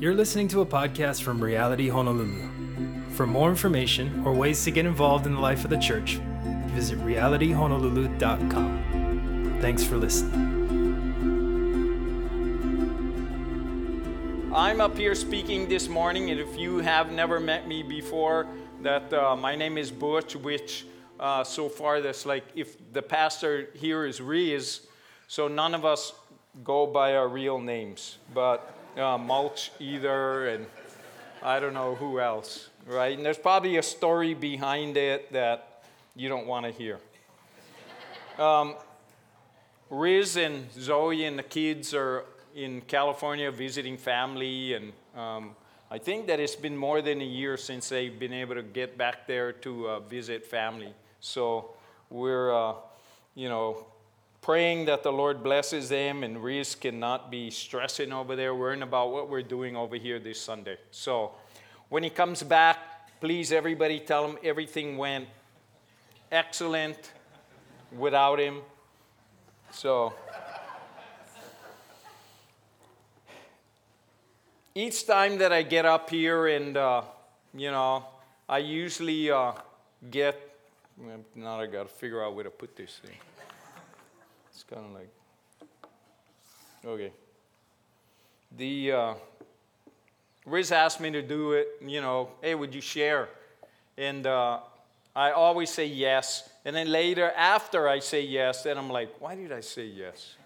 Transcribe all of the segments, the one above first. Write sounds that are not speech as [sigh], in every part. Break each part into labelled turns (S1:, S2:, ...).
S1: You're listening to a podcast from Reality Honolulu. For more information or ways to get involved in the life of the church, visit realityhonolulu.com. Thanks for listening.
S2: I'm up here speaking this morning, and if you have never met me before, that uh, my name is Butch, which uh, so far that's like if the pastor here is Riz, so none of us go by our real names, but uh, Mulch either, and I don't know who else, right? And there's probably a story behind it that you don't want to hear. Um, Riz and Zoe and the kids are in California visiting family, and um, I think that it's been more than a year since they've been able to get back there to uh, visit family. So we're, uh, you know, praying that the Lord blesses them and Riz cannot be stressing over there, worrying about what we're doing over here this Sunday. So when he comes back, please, everybody, tell him everything went excellent without him. So. each time that I get up here and, uh, you know, I usually uh, get, now I got to figure out where to put this thing. Kind of like, okay. The, uh, Riz asked me to do it, you know, hey, would you share? And uh, I always say yes. And then later, after I say yes, then I'm like, why did I say yes?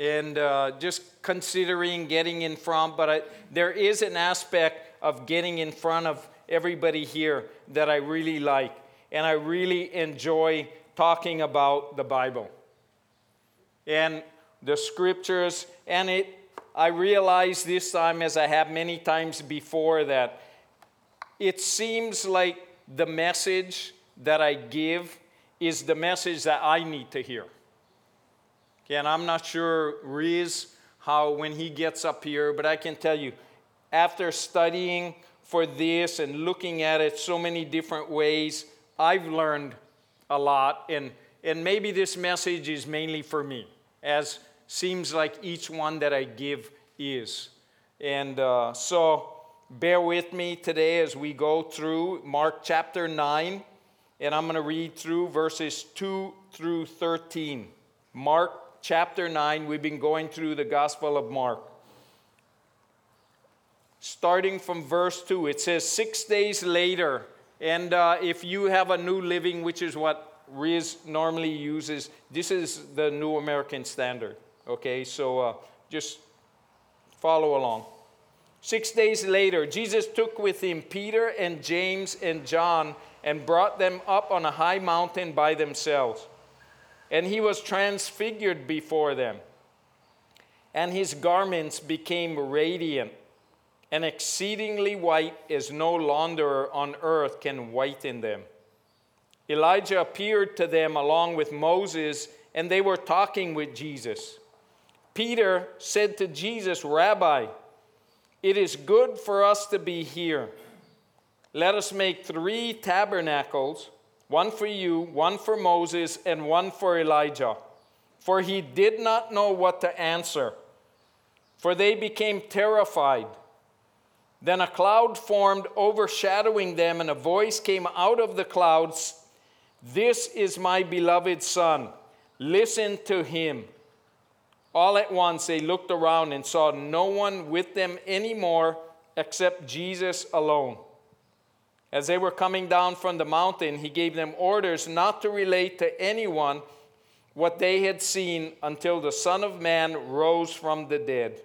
S2: and uh, just considering getting in front. But I, there is an aspect of getting in front of everybody here that I really like, and I really enjoy talking about the Bible and the scriptures. And it, I realize this time, as I have many times before, that it seems like the message that I give is the message that I need to hear. Okay, And I'm not sure Riz how when he gets up here, but I can tell you, after studying for this and looking at it so many different ways, I've learned a lot. And, and maybe this message is mainly for me, as seems like each one that I give is. And uh, so bear with me today as we go through Mark chapter 9, and I'm going to read through verses 2 through 13. Mark chapter 9, we've been going through the Gospel of Mark. Starting from verse 2, it says, Six days later, and uh, if you have a New Living, which is what Riz normally uses, this is the New American Standard. Okay, so uh, just follow along. Six days later, Jesus took with him Peter and James and John and brought them up on a high mountain by themselves and he was transfigured before them. And his garments became radiant and exceedingly white, as no launderer on earth can whiten them. Elijah appeared to them along with Moses, and they were talking with Jesus. Peter said to Jesus, Rabbi, it is good for us to be here. Let us make three tabernacles one for you, one for Moses, and one for Elijah. For he did not know what to answer, for they became terrified. Then a cloud formed, overshadowing them, and a voice came out of the clouds This is my beloved Son. Listen to him. All at once they looked around and saw no one with them anymore except Jesus alone. As they were coming down from the mountain, he gave them orders not to relate to anyone what they had seen until the Son of Man rose from the dead.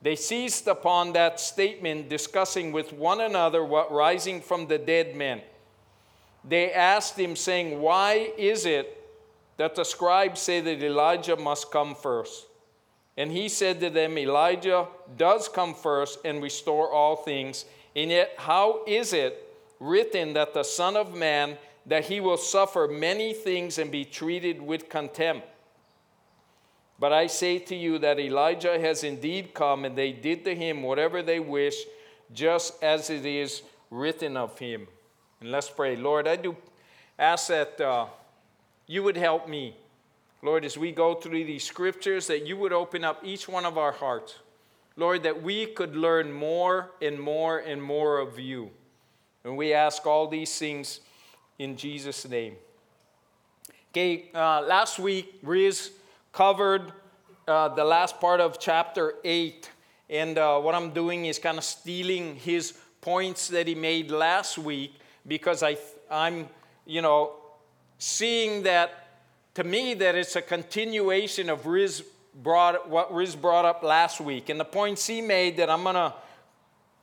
S2: They seized upon that statement, discussing with one another what rising from the dead meant. They asked him, saying, Why is it that the scribes say that Elijah must come first? And he said to them, Elijah does come first and restore all things. And yet, how is it written that the Son of Man, that he will suffer many things and be treated with contempt? But I say to you that Elijah has indeed come, and they did to him whatever they wish, just as it is written of him. And let's pray. Lord, I do ask that uh, you would help me. Lord, as we go through these scriptures, that you would open up each one of our hearts Lord, that we could learn more and more and more of you. And we ask all these things in Jesus' name. Okay, uh, last week, Riz covered uh, the last part of chapter 8. And uh, what I'm doing is kind of stealing his points that he made last week because I, I'm, you know, seeing that to me that it's a continuation of Riz brought, what Riz brought up last week. And the points he made that I'm going to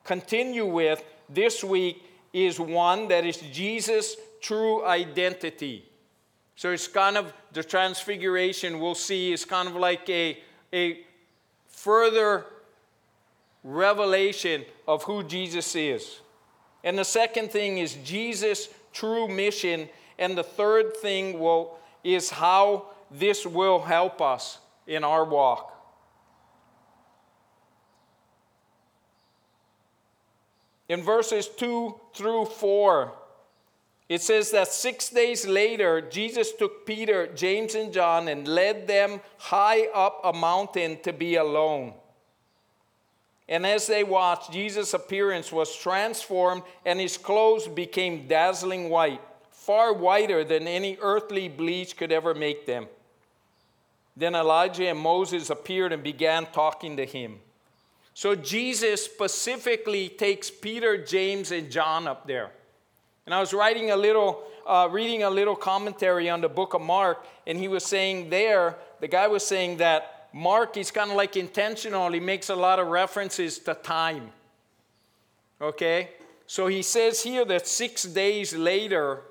S2: continue with this week is one that is Jesus' true identity. So it's kind of the transfiguration we'll see is kind of like a, a further revelation of who Jesus is. And the second thing is Jesus' true mission. And the third thing will, is how this will help us in our walk. In verses 2 through 4, it says that six days later, Jesus took Peter, James, and John and led them high up a mountain to be alone. And as they watched, Jesus' appearance was transformed and his clothes became dazzling white, far whiter than any earthly bleach could ever make them. Then Elijah and Moses appeared and began talking to him. So Jesus specifically takes Peter, James, and John up there. And I was writing a little, uh, reading a little commentary on the book of Mark, and he was saying there, the guy was saying that Mark is kind of like intentional. He makes a lot of references to time. Okay? So he says here that six days later,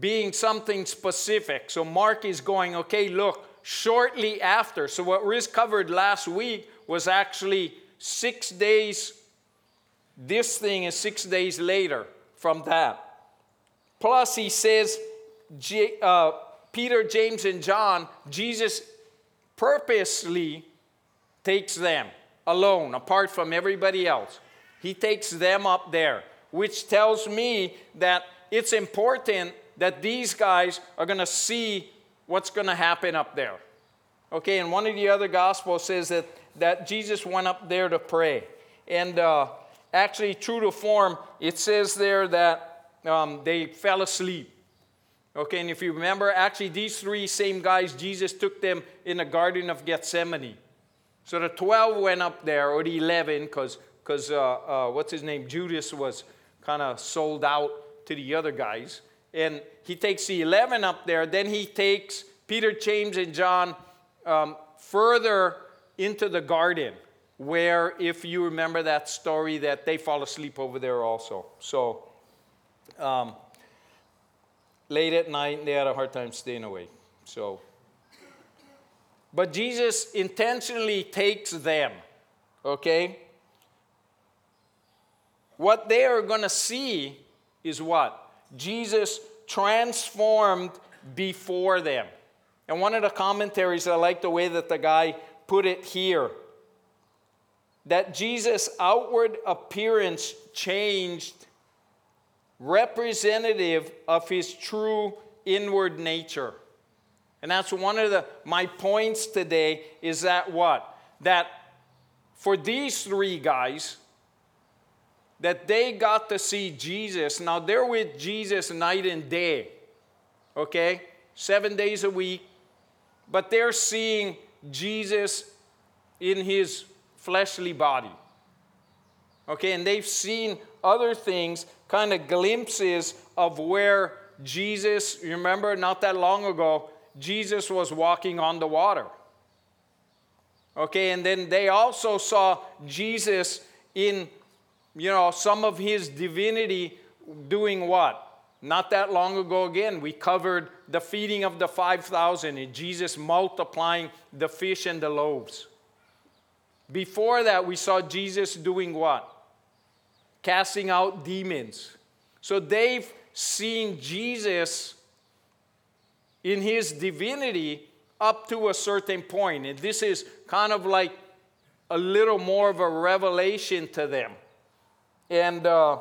S2: being something specific. So Mark is going, okay, look, shortly after. So what Riz covered last week was actually six days. This thing is six days later from that. Plus, he says, uh, Peter, James, and John, Jesus purposely takes them alone, apart from everybody else. He takes them up there, which tells me that it's important that these guys are going to see what's going to happen up there. Okay, and one of the other gospels says that, that Jesus went up there to pray. And uh, actually, true to form, it says there that um, they fell asleep. Okay, and if you remember, actually, these three same guys, Jesus took them in the Garden of Gethsemane. So the 12 went up there, or the 11, because because uh, uh, what's his name? Judas was kind of sold out to the other guys and he takes the 11 up there. Then he takes Peter, James, and John um, further into the garden, where, if you remember that story, that they fall asleep over there also. So, um, late at night, they had a hard time staying awake. So, but Jesus intentionally takes them, okay? What they are going to see is what? Jesus transformed before them. And one of the commentaries, I like the way that the guy put it here that Jesus' outward appearance changed representative of his true inward nature. And that's one of the my points today is that what? That for these three guys, that they got to see Jesus. Now they're with Jesus night and day, okay? Seven days a week. But they're seeing Jesus in his fleshly body. Okay, and they've seen other things, kind of glimpses of where Jesus, remember not that long ago, Jesus was walking on the water. Okay, and then they also saw Jesus in you know, some of his divinity doing what? Not that long ago, again, we covered the feeding of the 5,000 and Jesus multiplying the fish and the loaves. Before that, we saw Jesus doing what? Casting out demons. So they've seen Jesus in his divinity up to a certain point. And this is kind of like a little more of a revelation to them. And uh,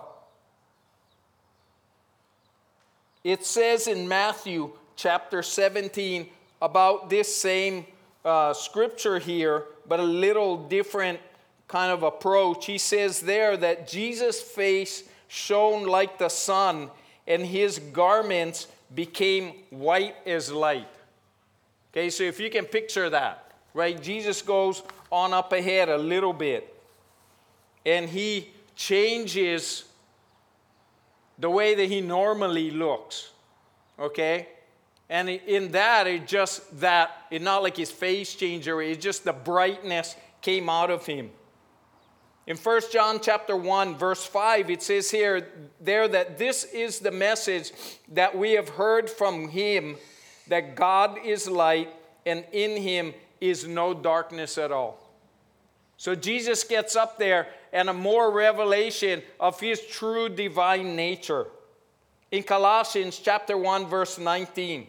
S2: it says in Matthew chapter 17 about this same uh, scripture here, but a little different kind of approach. He says there that Jesus' face shone like the sun, and his garments became white as light. Okay, so if you can picture that, right? Jesus goes on up ahead a little bit, and he changes the way that he normally looks. Okay? And in that, it just that, it's not like his face changed or it's just the brightness came out of him. In 1 John chapter 1, verse 5, it says here there that this is the message that we have heard from him that God is light and in him is no darkness at all. So Jesus gets up there and a more revelation of his true divine nature. In Colossians chapter 1 verse 19,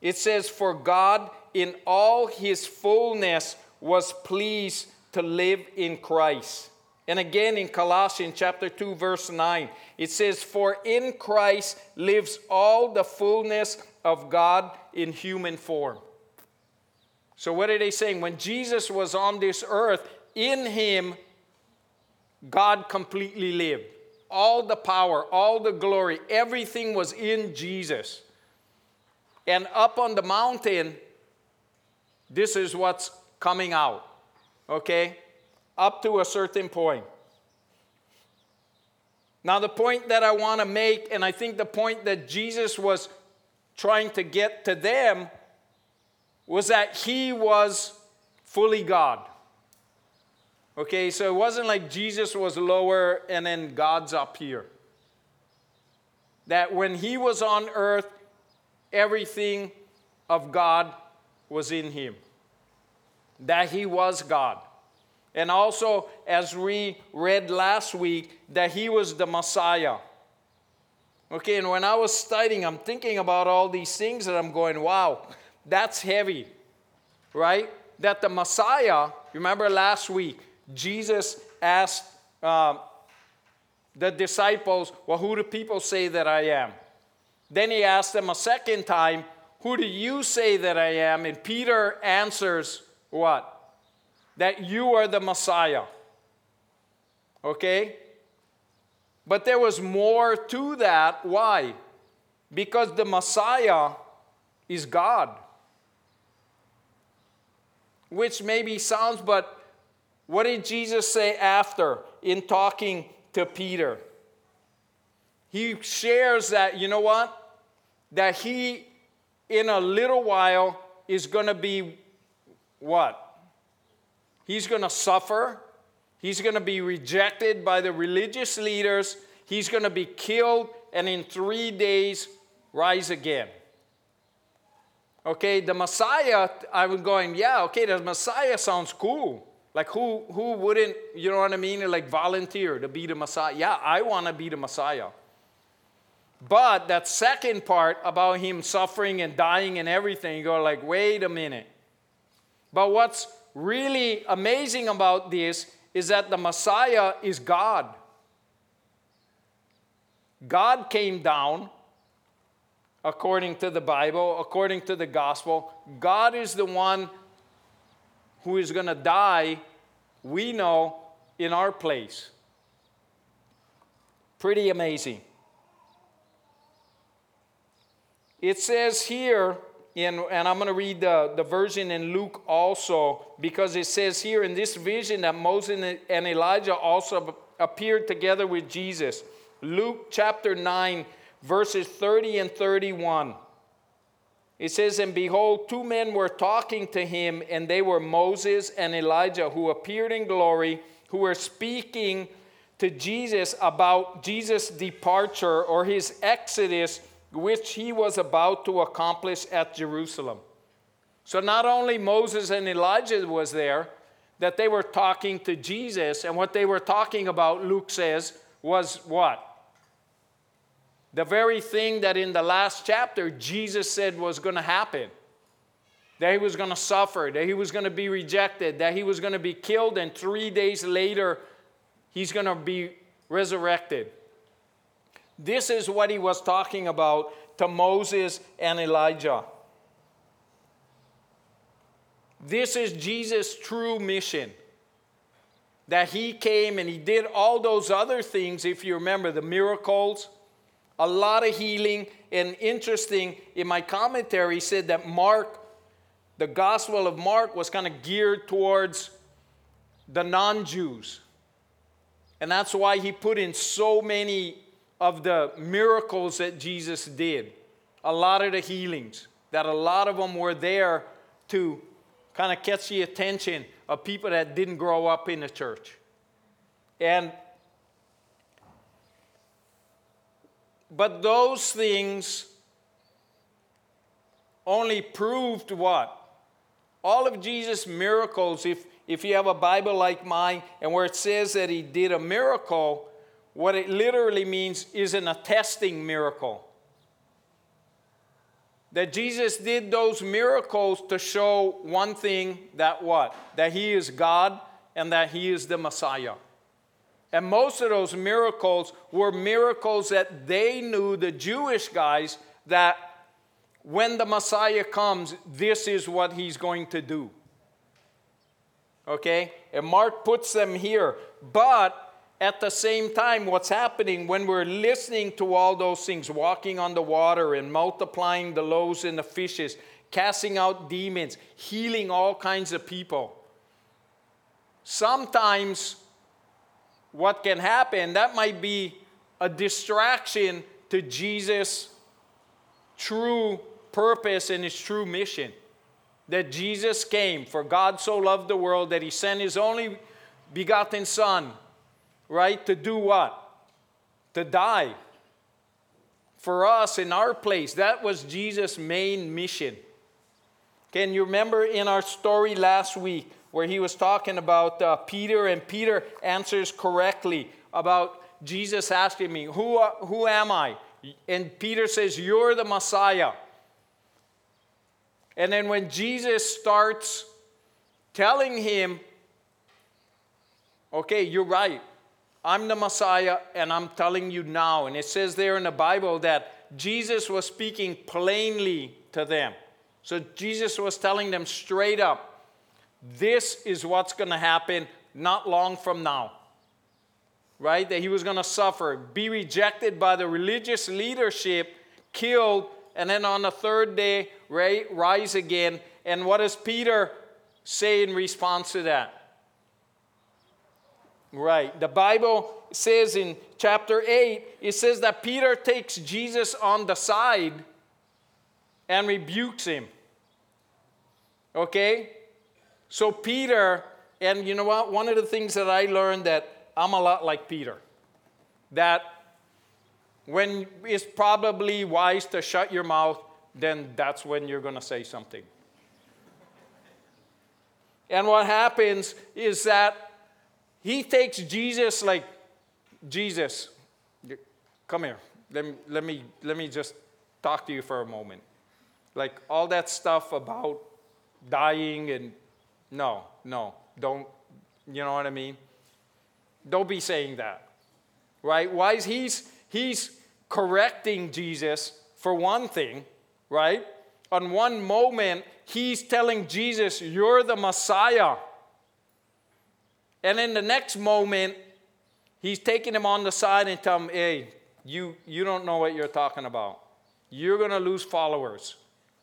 S2: it says for God in all his fullness was pleased to live in Christ. And again in Colossians chapter 2 verse 9, it says for in Christ lives all the fullness of God in human form. So, what are they saying? When Jesus was on this earth, in him, God completely lived. All the power, all the glory, everything was in Jesus. And up on the mountain, this is what's coming out. Okay? Up to a certain point. Now, the point that I want to make, and I think the point that Jesus was trying to get to them, was that he was fully God. Okay, so it wasn't like Jesus was lower and then God's up here. That when he was on earth, everything of God was in him. That he was God. And also, as we read last week, that he was the Messiah. Okay, and when I was studying, I'm thinking about all these things and I'm going, wow, that's heavy, right? That the Messiah, remember last week, Jesus asked um, the disciples, Well, who do people say that I am? Then he asked them a second time, Who do you say that I am? And Peter answers, What? That you are the Messiah. Okay? But there was more to that. Why? Because the Messiah is God. Which maybe sounds, but what did Jesus say after in talking to Peter? He shares that, you know what? That he, in a little while, is going to be what? He's going to suffer. He's going to be rejected by the religious leaders. He's going to be killed and in three days rise again. Okay, the Messiah, I'm going, yeah, okay, the Messiah sounds cool. Like who who wouldn't, you know what I mean, like volunteer to be the Messiah? Yeah, I want to be the Messiah. But that second part about him suffering and dying and everything, you go like, wait a minute. But what's really amazing about this is that the Messiah is God. God came down according to the Bible, according to the gospel. God is the one who is going to die, we know, in our place. Pretty amazing. It says here, in, and I'm going to read the, the version in Luke also, because it says here in this vision that Moses and Elijah also appeared together with Jesus. Luke chapter 9, verses 30 and 31. It says, And behold, two men were talking to him, and they were Moses and Elijah, who appeared in glory, who were speaking to Jesus about Jesus' departure or his exodus, which he was about to accomplish at Jerusalem. So not only Moses and Elijah was there, that they were talking to Jesus, and what they were talking about, Luke says, was what? The very thing that in the last chapter Jesus said was going to happen that he was going to suffer, that he was going to be rejected, that he was going to be killed, and three days later, he's going to be resurrected. This is what he was talking about to Moses and Elijah. This is Jesus' true mission. That he came and he did all those other things, if you remember, the miracles, a lot of healing. And interesting, in my commentary, he said that Mark, the Gospel of Mark, was kind of geared towards the non Jews. And that's why he put in so many of the miracles that Jesus did, a lot of the healings, that a lot of them were there to kind of catch the attention of people that didn't grow up in the church. And but those things only proved what? All of Jesus' miracles, if, if you have a Bible like mine, and where it says that he did a miracle, what it literally means is an attesting miracle. That Jesus did those miracles to show one thing that what? That he is God and that he is the Messiah. And most of those miracles were miracles that they knew, the Jewish guys, that when the Messiah comes, this is what he's going to do. Okay? And Mark puts them here. But at the same time, what's happening when we're listening to all those things, walking on the water and multiplying the loaves and the fishes, casting out demons, healing all kinds of people. Sometimes, what can happen, that might be a distraction to Jesus' true purpose and his true mission. That Jesus came, for God so loved the world that he sent his only begotten Son right? To do what? To die. For us in our place. That was Jesus' main mission. Can you remember in our story last week where he was talking about uh, Peter, and Peter answers correctly about Jesus asking me, who, uh, who am I? And Peter says, You're the Messiah. And then when Jesus starts telling him, Okay, you're right. I'm the Messiah, and I'm telling you now. And it says there in the Bible that Jesus was speaking plainly to them. So Jesus was telling them straight up, this is what's going to happen not long from now. Right? That he was going to suffer, be rejected by the religious leadership, killed, and then on the third day rise again. And what does Peter say in response to that? Right. The Bible says in chapter 8, it says that Peter takes Jesus on the side and rebukes him. Okay? So Peter, and you know what? One of the things that I learned that I'm a lot like Peter. That when it's probably wise to shut your mouth, then that's when you're going to say something. And what happens is that he takes Jesus like, Jesus, come here. Let me, let me, let me just talk to you for a moment. Like all that stuff about dying and no, no, don't, you know what I mean? Don't be saying that. Right? Why is he's he's correcting Jesus for one thing, right? On one moment, he's telling Jesus, You're the Messiah. And in the next moment, he's taking him on the side and telling him, hey, you, you don't know what you're talking about. You're going to lose followers.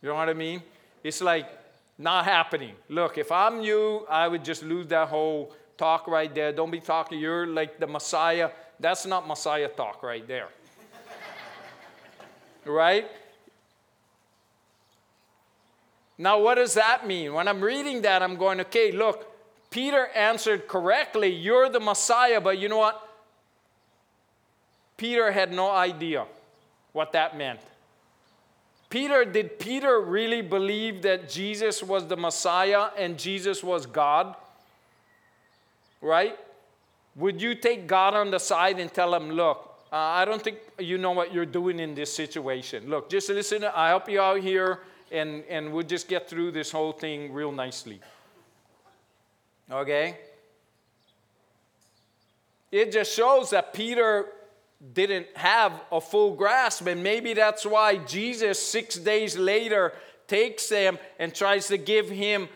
S2: You know what I mean? It's like not happening. Look, if I'm you, I would just lose that whole talk right there. Don't be talking, you're like the Messiah. That's not Messiah talk right there. [laughs] right? Now, what does that mean? When I'm reading that, I'm going, okay, look, Peter answered correctly, You're the Messiah, but you know what? Peter had no idea what that meant. Peter, did Peter really believe that Jesus was the Messiah and Jesus was God? Right? Would you take God on the side and tell him, Look, uh, I don't think you know what you're doing in this situation. Look, just listen, I'll help you out here, and, and we'll just get through this whole thing real nicely. Okay? It just shows that Peter didn't have a full grasp, and maybe that's why Jesus, six days later, takes him and tries to give him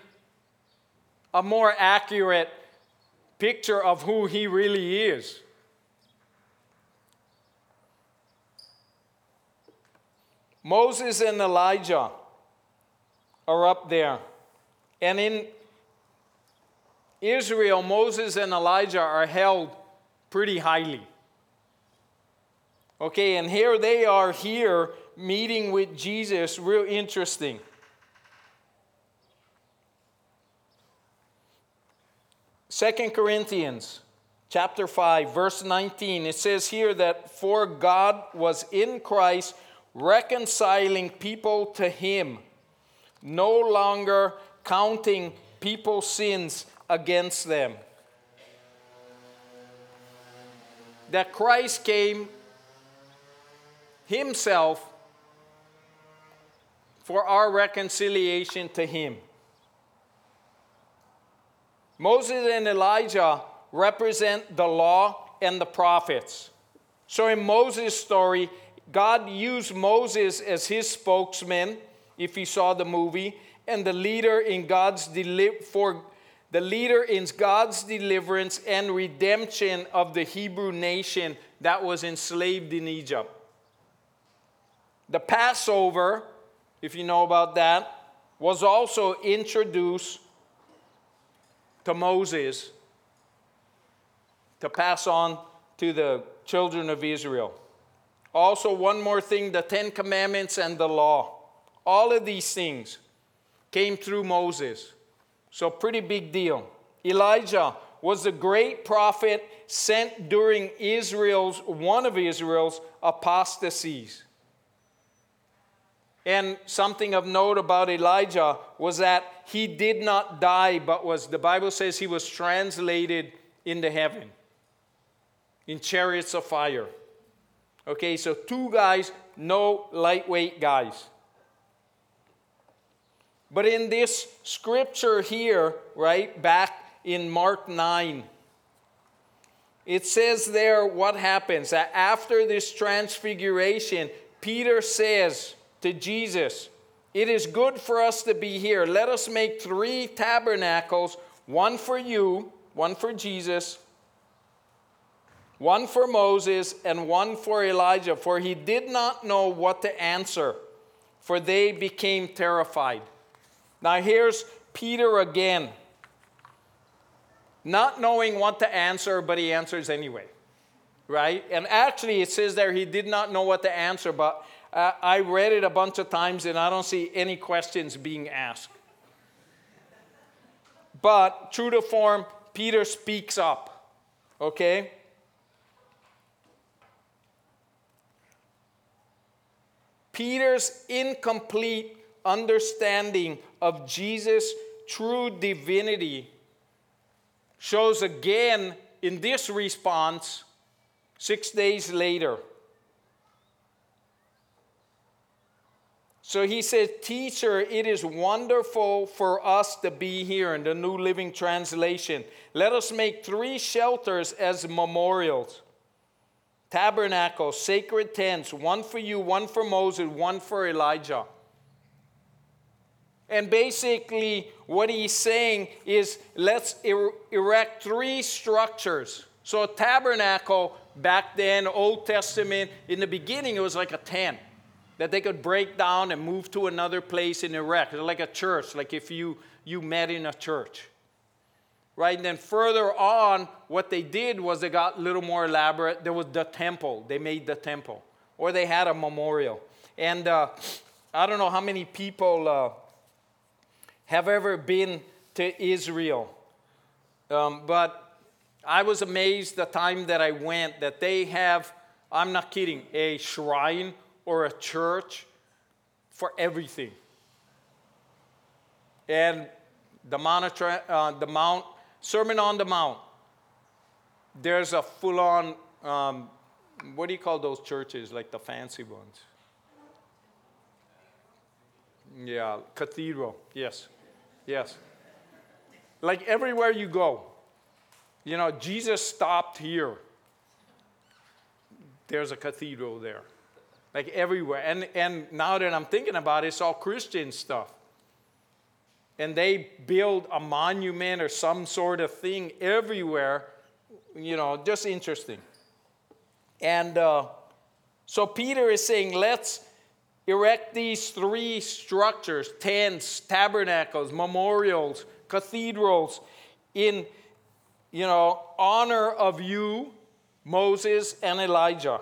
S2: a more accurate picture of who he really is. Moses and Elijah are up there. And in Israel, Moses and Elijah are held pretty highly. Okay, and here they are here meeting with Jesus, real interesting. Second Corinthians chapter 5 verse 19 it says here that for God was in Christ reconciling people to him no longer counting people's sins against them that Christ came himself for our reconciliation to him Moses and Elijah represent the law and the prophets. So in Moses' story, God used Moses as his spokesman, if you saw the movie, and the leader in God's deli- for the leader in God's deliverance and redemption of the Hebrew nation that was enslaved in Egypt. The Passover, if you know about that, was also introduced to Moses to pass on to the children of Israel. Also, one more thing the Ten Commandments and the law. All of these things came through Moses. So, pretty big deal. Elijah was a great prophet sent during Israel's, one of Israel's apostasies. And something of note about Elijah was that he did not die, but was, the Bible says he was translated into heaven in chariots of fire. Okay, so two guys, no lightweight guys. But in this scripture here, right, back in Mark 9, it says there what happens after this transfiguration, Peter says, to Jesus, It is good for us to be here. Let us make three tabernacles one for you, one for Jesus, one for Moses, and one for Elijah. For he did not know what to answer, for they became terrified. Now here's Peter again, not knowing what to answer, but he answers anyway, right? And actually, it says there he did not know what to answer, but uh, I read it a bunch of times and I don't see any questions being asked. But true to form, Peter speaks up. Okay? Peter's incomplete understanding of Jesus' true divinity shows again in this response six days later. So he says, Teacher, it is wonderful for us to be here in the New Living Translation. Let us make three shelters as memorials tabernacles, sacred tents, one for you, one for Moses, one for Elijah. And basically, what he's saying is let's er- erect three structures. So, a tabernacle back then, Old Testament, in the beginning, it was like a tent that they could break down and move to another place and erect. like a church, like if you, you met in a church. Right? And then further on, what they did was they got a little more elaborate. There was the temple. They made the temple. Or they had a memorial. And uh, I don't know how many people uh, have ever been to Israel. Um, but I was amazed the time that I went that they have, I'm not kidding, a shrine or a church for everything. And the, Mount, uh, the Mount Sermon on the Mount, there's a full on, um, what do you call those churches, like the fancy ones? Yeah, cathedral, yes, yes. Like everywhere you go, you know, Jesus stopped here. There's a cathedral there like everywhere. And, and now that I'm thinking about it, it's all Christian stuff. and they build a monument or some sort of thing everywhere. You know, just interesting. And uh, so Peter is saying, let's erect these three structures tents, tabernacles, memorials, cathedrals in you know honor of you, Moses and Elijah.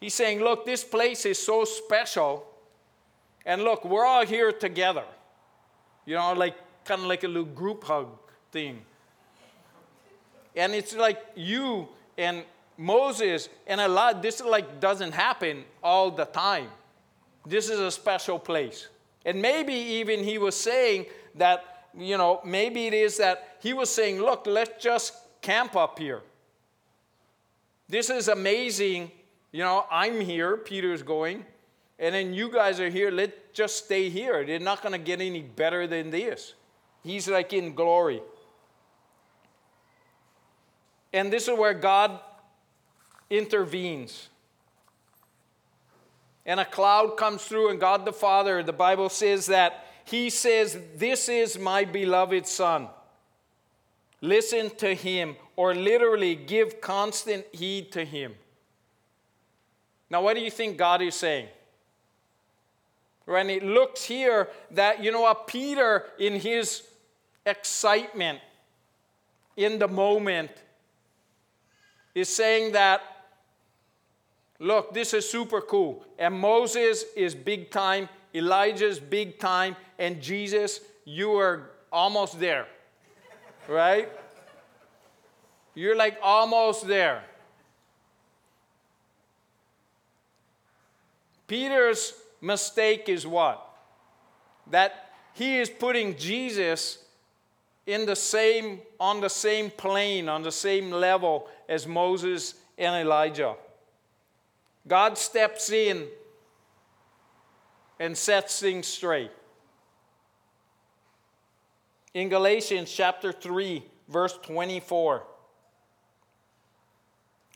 S2: He's saying, look, this place is so special. And look, we're all here together. You know, like kind of like a little group hug thing. And it's like you and Moses and Elijah, this like doesn't happen all the time. This is a special place. And maybe even he was saying that, you know, maybe it is that he was saying, look, let's just camp up here. This is amazing. You know, I'm here, Peter's going, and then you guys are here. Let's just stay here. They're not going to get any better than this. He's like in glory. And this is where God intervenes. And a cloud comes through, and God the Father, the Bible says that He says, This is my beloved Son. Listen to Him, or literally give constant heed to Him. Now, what do you think God is saying? And it looks here that, you know what, Peter, in his excitement, in the moment, is saying that Look, this is super cool. And Moses is big time, Elijah's big time, and Jesus, you are almost there. right? You're like almost there. Peter's mistake is what? That he is putting Jesus in the same on the same plane, on the same level as Moses and Elijah. God steps in and sets things straight. In Galatians chapter 3, verse 24,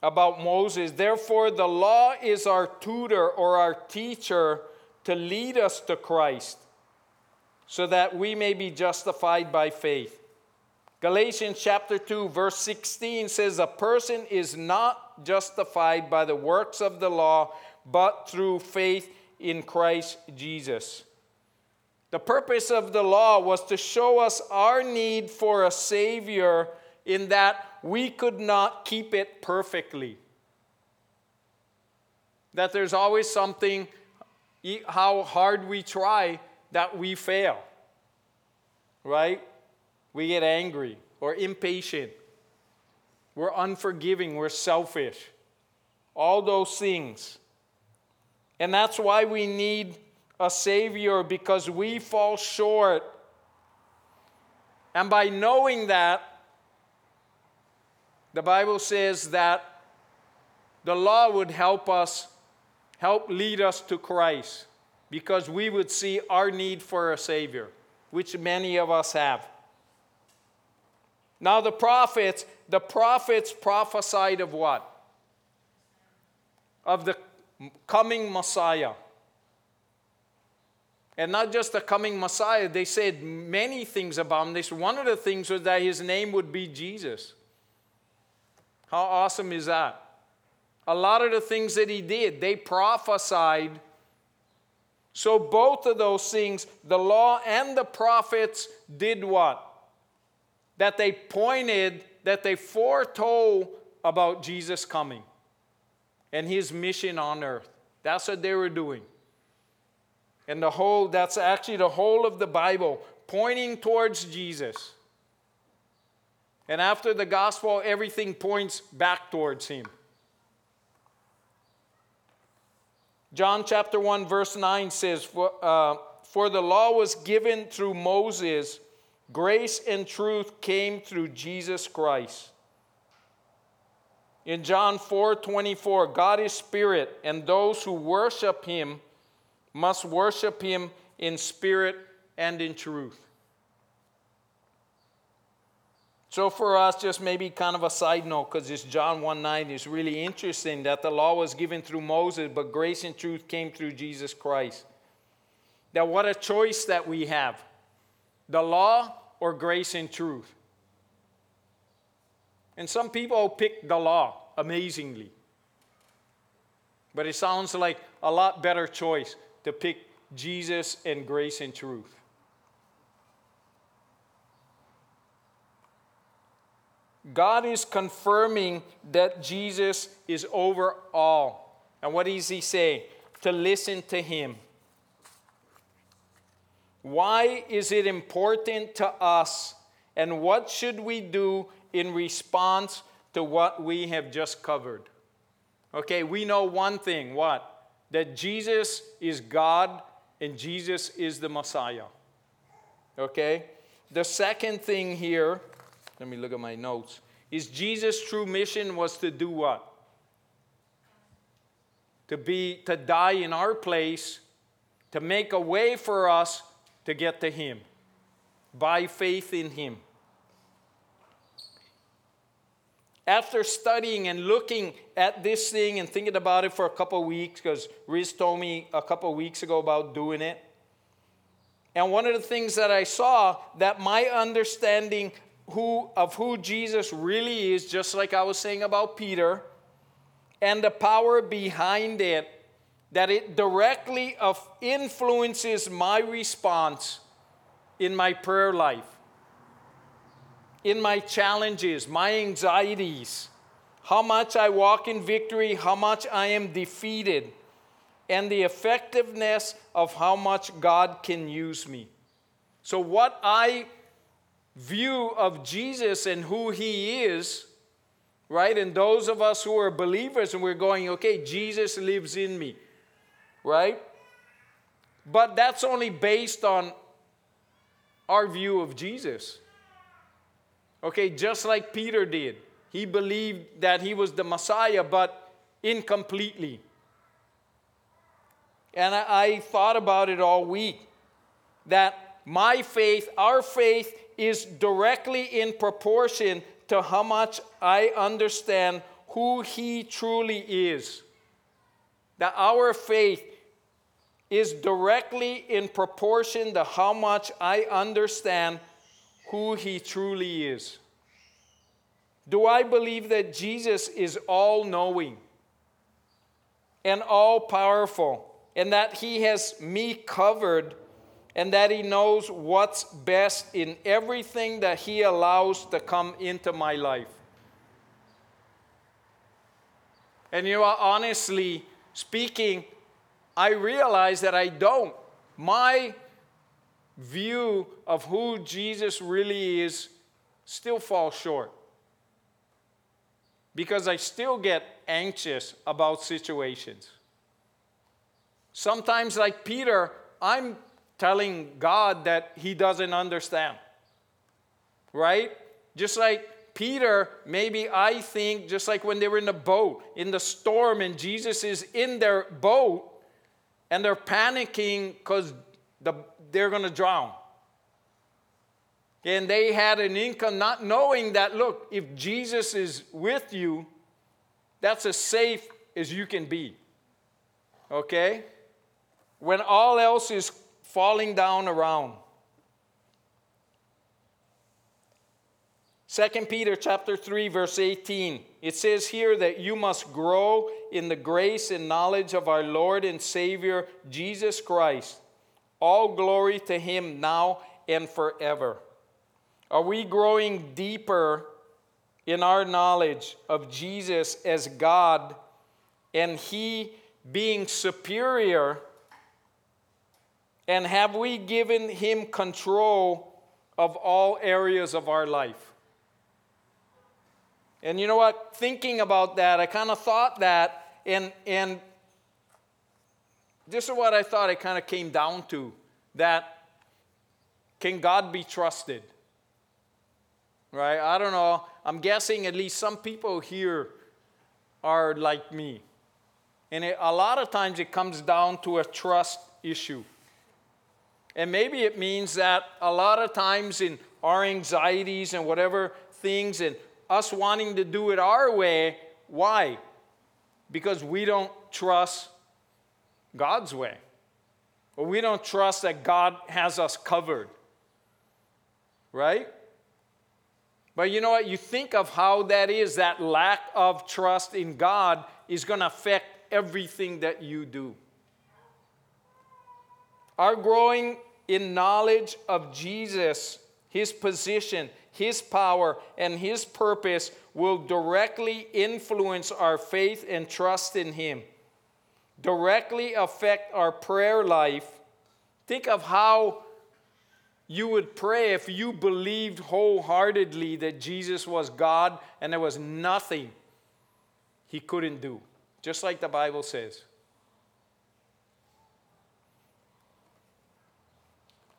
S2: about Moses, therefore the law is our tutor or our teacher to lead us to Christ, so that we may be justified by faith. Galatians chapter 2, verse 16 says, A person is not justified by the works of the law, but through faith in Christ Jesus. The purpose of the law was to show us our need for a Savior in that we could not keep it perfectly. That there's always something, how hard we try, that we fail. Right? We get angry or impatient. We're unforgiving. We're selfish. All those things. And that's why we need a Savior because we fall short. And by knowing that, the Bible says that the law would help us, help lead us to Christ because we would see our need for a Savior, which many of us have. Now, the prophets, the prophets prophesied of what? Of the coming Messiah. And not just the coming Messiah, they said many things about him. This, one of the things was that his name would be Jesus. How awesome is that? A lot of the things that he did, they prophesied. So, both of those things, the law and the prophets, did what? That they pointed, that they foretold about Jesus coming and his mission on earth. That's what they were doing. And the whole, that's actually the whole of the Bible pointing towards Jesus. And after the gospel, everything points back towards him. John chapter 1, verse 9 says, For, uh, for the law was given through Moses Grace and truth came through Jesus Christ. In John 4 24, God is spirit, and those who worship him must worship him in spirit and in truth. So, for us, just maybe kind of a side note, because this John 1 9 is really interesting that the law was given through Moses, but grace and truth came through Jesus Christ. Now, what a choice that we have the law or grace and truth. And some people pick the law amazingly. But it sounds like a lot better choice to pick Jesus and grace and truth. God is confirming that Jesus is over all. And what does he say? To listen to him. Why is it important to us? And what should we do in response to what we have just covered? Okay, we know one thing what? That Jesus is God and Jesus is the Messiah. Okay? The second thing here, let me look at my notes, is Jesus' true mission was to do what? To be to die in our place, to make a way for us to get to him by faith in him. after studying and looking at this thing and thinking about it for a couple weeks, because Riz told me a couple weeks ago about doing it. And one of the things that I saw that my understanding who, of who Jesus really is, just like I was saying about Peter, and the power behind it, that it directly influences my response in my prayer life in my challenges, my anxieties, how much I walk in victory, how much I am defeated, and the effectiveness of how much God can use me. So, what I view of Jesus and who he is, right? And those of us who are believers and we're going, okay, Jesus lives in me, right? But that's only based on our view of Jesus. Okay, just like Peter did. He believed that he was the Messiah, but incompletely. And I, I, thought about it all week that my faith, our faith, is directly in proportion to how much I understand who He truly is. That our faith is directly in proportion to how much I understand who he truly is? Do I believe that Jesus is all knowing and all powerful and that he has me covered and that he knows what's best in everything that he allows to come into my life? And you are honestly speaking, I realize that I don't. My view of who Jesus really is still falls short. Because I still get anxious about situations. Sometimes, like Peter, I'm telling God that he doesn't understand. Right? Just like Peter, maybe I think, just like when they were in the boat, in the storm, and Jesus is in their boat, and they're panicking because the, they're going to drown. And they had an income not knowing that, look, if Jesus is with you, that's as safe as you can be. Okay? When all else is falling down around. 2 Peter chapter 3 verse 18 it says here that you must grow in the grace and knowledge of our Lord and Savior Jesus Christ all glory to him now and forever. Are we growing deeper in our knowledge of Jesus as God and he being superior? And have we given him control of all areas of our life? And you know what? Thinking about that, I kind of thought that, and, and this is what I thought it kind of came down to that can God be trusted? Right? I don't know. I'm guessing at least some people here are like me. And it, a lot of times it comes down to a trust issue. And maybe it means that a lot of times in our anxieties and whatever things and us wanting to do it our way, why? Because we don't trust God's way. or we don't trust that God has us covered. Right? But you know what? You think of how that is, that lack of trust in God is going to affect everything that you do. Our growing in knowledge of Jesus, his position, his power, and his purpose will directly influence our faith and trust in him, directly affect our prayer life. Think of how you would pray if you believed wholeheartedly that Jesus was God and there was nothing he couldn't do, just like the Bible says.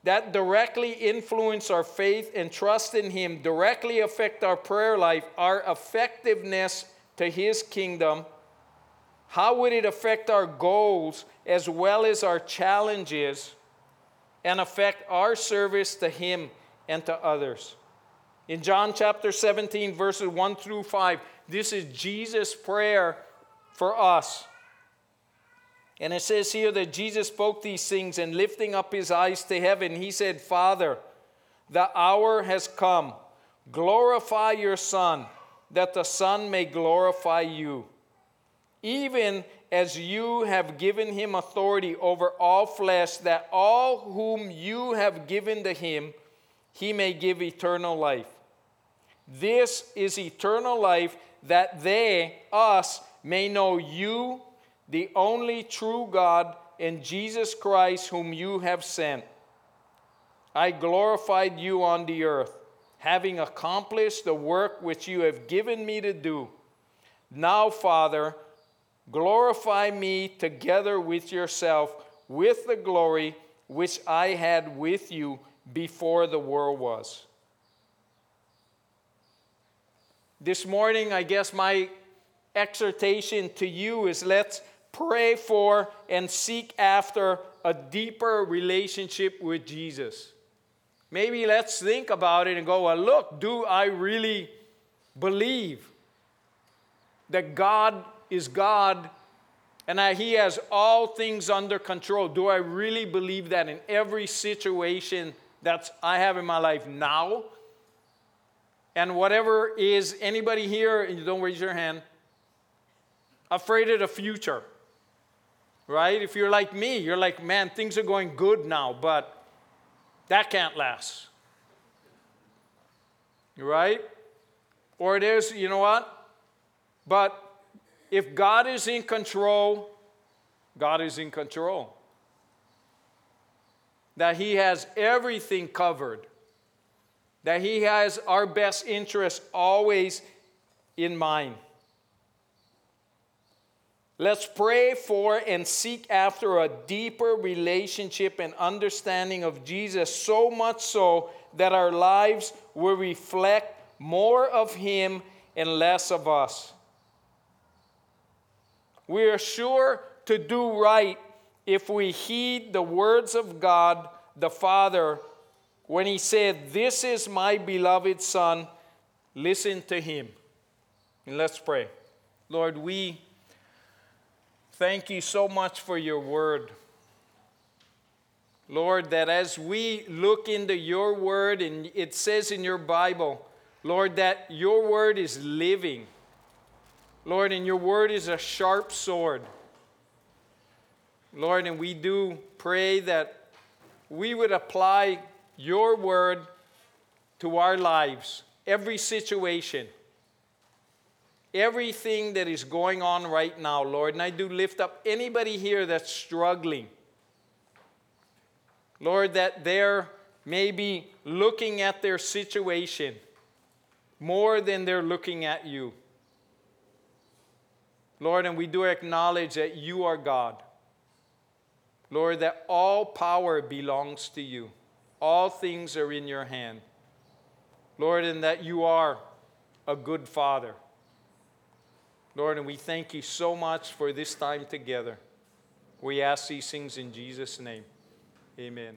S2: That directly influence our faith and trust in Him, directly affect our prayer life, our effectiveness to His kingdom? How would it affect our goals as well as our challenges and affect our service to Him and to others? In John chapter 17, verses 1 through 5, this is Jesus' prayer for us. And it says here that Jesus spoke these things and lifting up his eyes to heaven, he said, Father, the hour has come. Glorify your Son, that the Son may glorify you. Even as you have given him authority over all flesh, that all whom you have given to him, he may give eternal life. This is eternal life, that they, us, may know you, the only true God, and Jesus Christ, whom you have sent. I glorified you on the earth, having accomplished the work which you have given me to do. Now, Father, glorify me together with yourself with the glory which I had with you before the world was. This morning, I guess my exhortation to you is let's pray for and seek after a deeper relationship with Jesus. Maybe let's think about it and go, well, look, do I really believe that God is God and that He has all things under control? Do I really believe that in every situation that I have in my life now? And whatever is anybody here, and you don't raise your hand, afraid of the future? Right? If you're like me, you're like, man, things are going good now, but that can't last. Right? Or there's, you know what? But if God is in control, God is in control. That He has everything covered. That He has our best interests always in mind. Let's pray for and seek after a deeper relationship and understanding of Jesus, so much so that our lives will reflect more of Him and less of us. We are sure to do right if we heed the words of God the Father when He said, This is my beloved Son, listen to Him. And let's pray. Lord, we Thank you so much for your word. Lord, that as we look into your word, and it says in your Bible, Lord, that your word is living. Lord, and your word is a sharp sword. Lord, and we do pray that we would apply your word to our lives, every situation everything that is going on right now, Lord. And I do lift up anybody here that's struggling. Lord, that they're maybe looking at their situation more than they're looking at you. Lord, and we do acknowledge that you are God. Lord, that all power belongs to you. All things are in your hand. Lord, and that you are a good father. Lord, and we thank you so much for this time together. We ask these things in Jesus' name. Amen.